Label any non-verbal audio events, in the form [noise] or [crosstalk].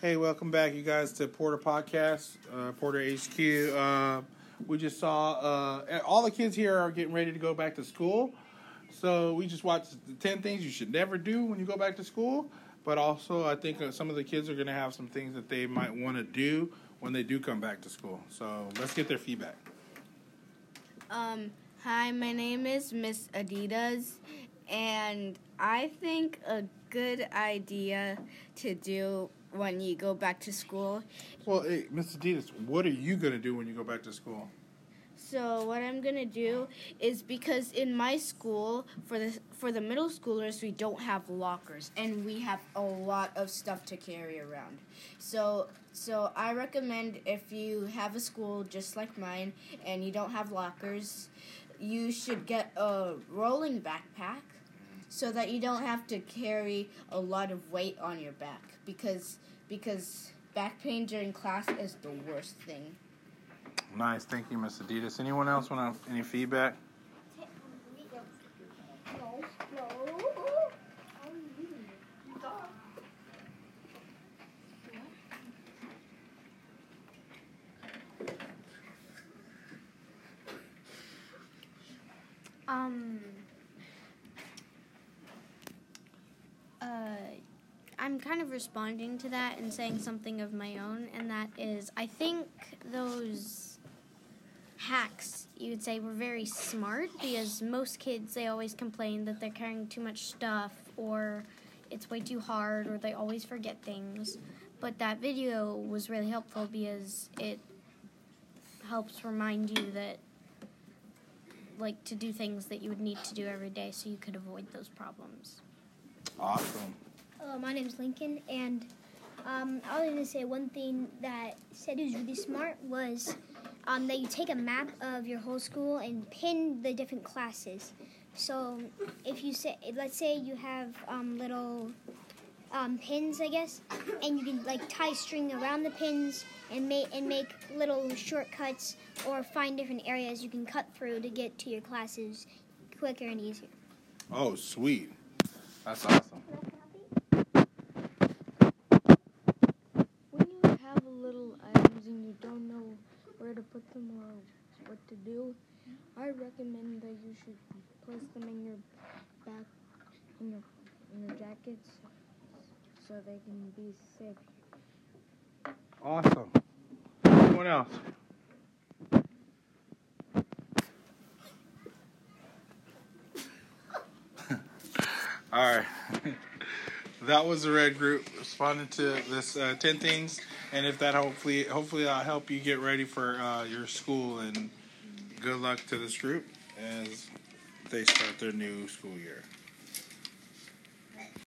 Hey, welcome back, you guys, to Porter Podcast, uh, Porter HQ. Uh, we just saw uh, all the kids here are getting ready to go back to school. So we just watched the 10 things you should never do when you go back to school. But also, I think uh, some of the kids are going to have some things that they might want to do when they do come back to school. So let's get their feedback. Um, hi, my name is Miss Adidas, and I think a good idea to do when you go back to school. Well, hey, Mr. Adidas, what are you going to do when you go back to school? So what I'm gonna do is because in my school for the for the middle schoolers we don't have lockers and we have a lot of stuff to carry around. So so I recommend if you have a school just like mine and you don't have lockers, you should get a rolling backpack so that you don't have to carry a lot of weight on your back because because back pain during class is the worst thing. Nice, thank you, Miss Adidas. Anyone else want any feedback? Um. Uh, I'm kind of responding to that and saying something of my own, and that is, I think those hacks, you would say, were very smart because most kids, they always complain that they're carrying too much stuff or it's way too hard or they always forget things. But that video was really helpful because it helps remind you that, like, to do things that you would need to do every day so you could avoid those problems. Awesome. Hello, my name is Lincoln, and um, I was going to say one thing that said he was really smart was um, that you take a map of your whole school and pin the different classes. So if you say, let's say you have um, little um, pins, I guess, and you can like tie string around the pins and make and make little shortcuts or find different areas you can cut through to get to your classes quicker and easier. Oh, sweet! That's awesome. When you have little items and you don't know where to put them or what to do, I recommend that you should place them in your back, in your in your jackets, so they can be safe. Awesome. Anyone else? [laughs] All right. [laughs] that was the red group responding to this uh, 10 things. And if that hopefully hopefully i'll help you get ready for uh, your school and good luck to this group as they start their new school year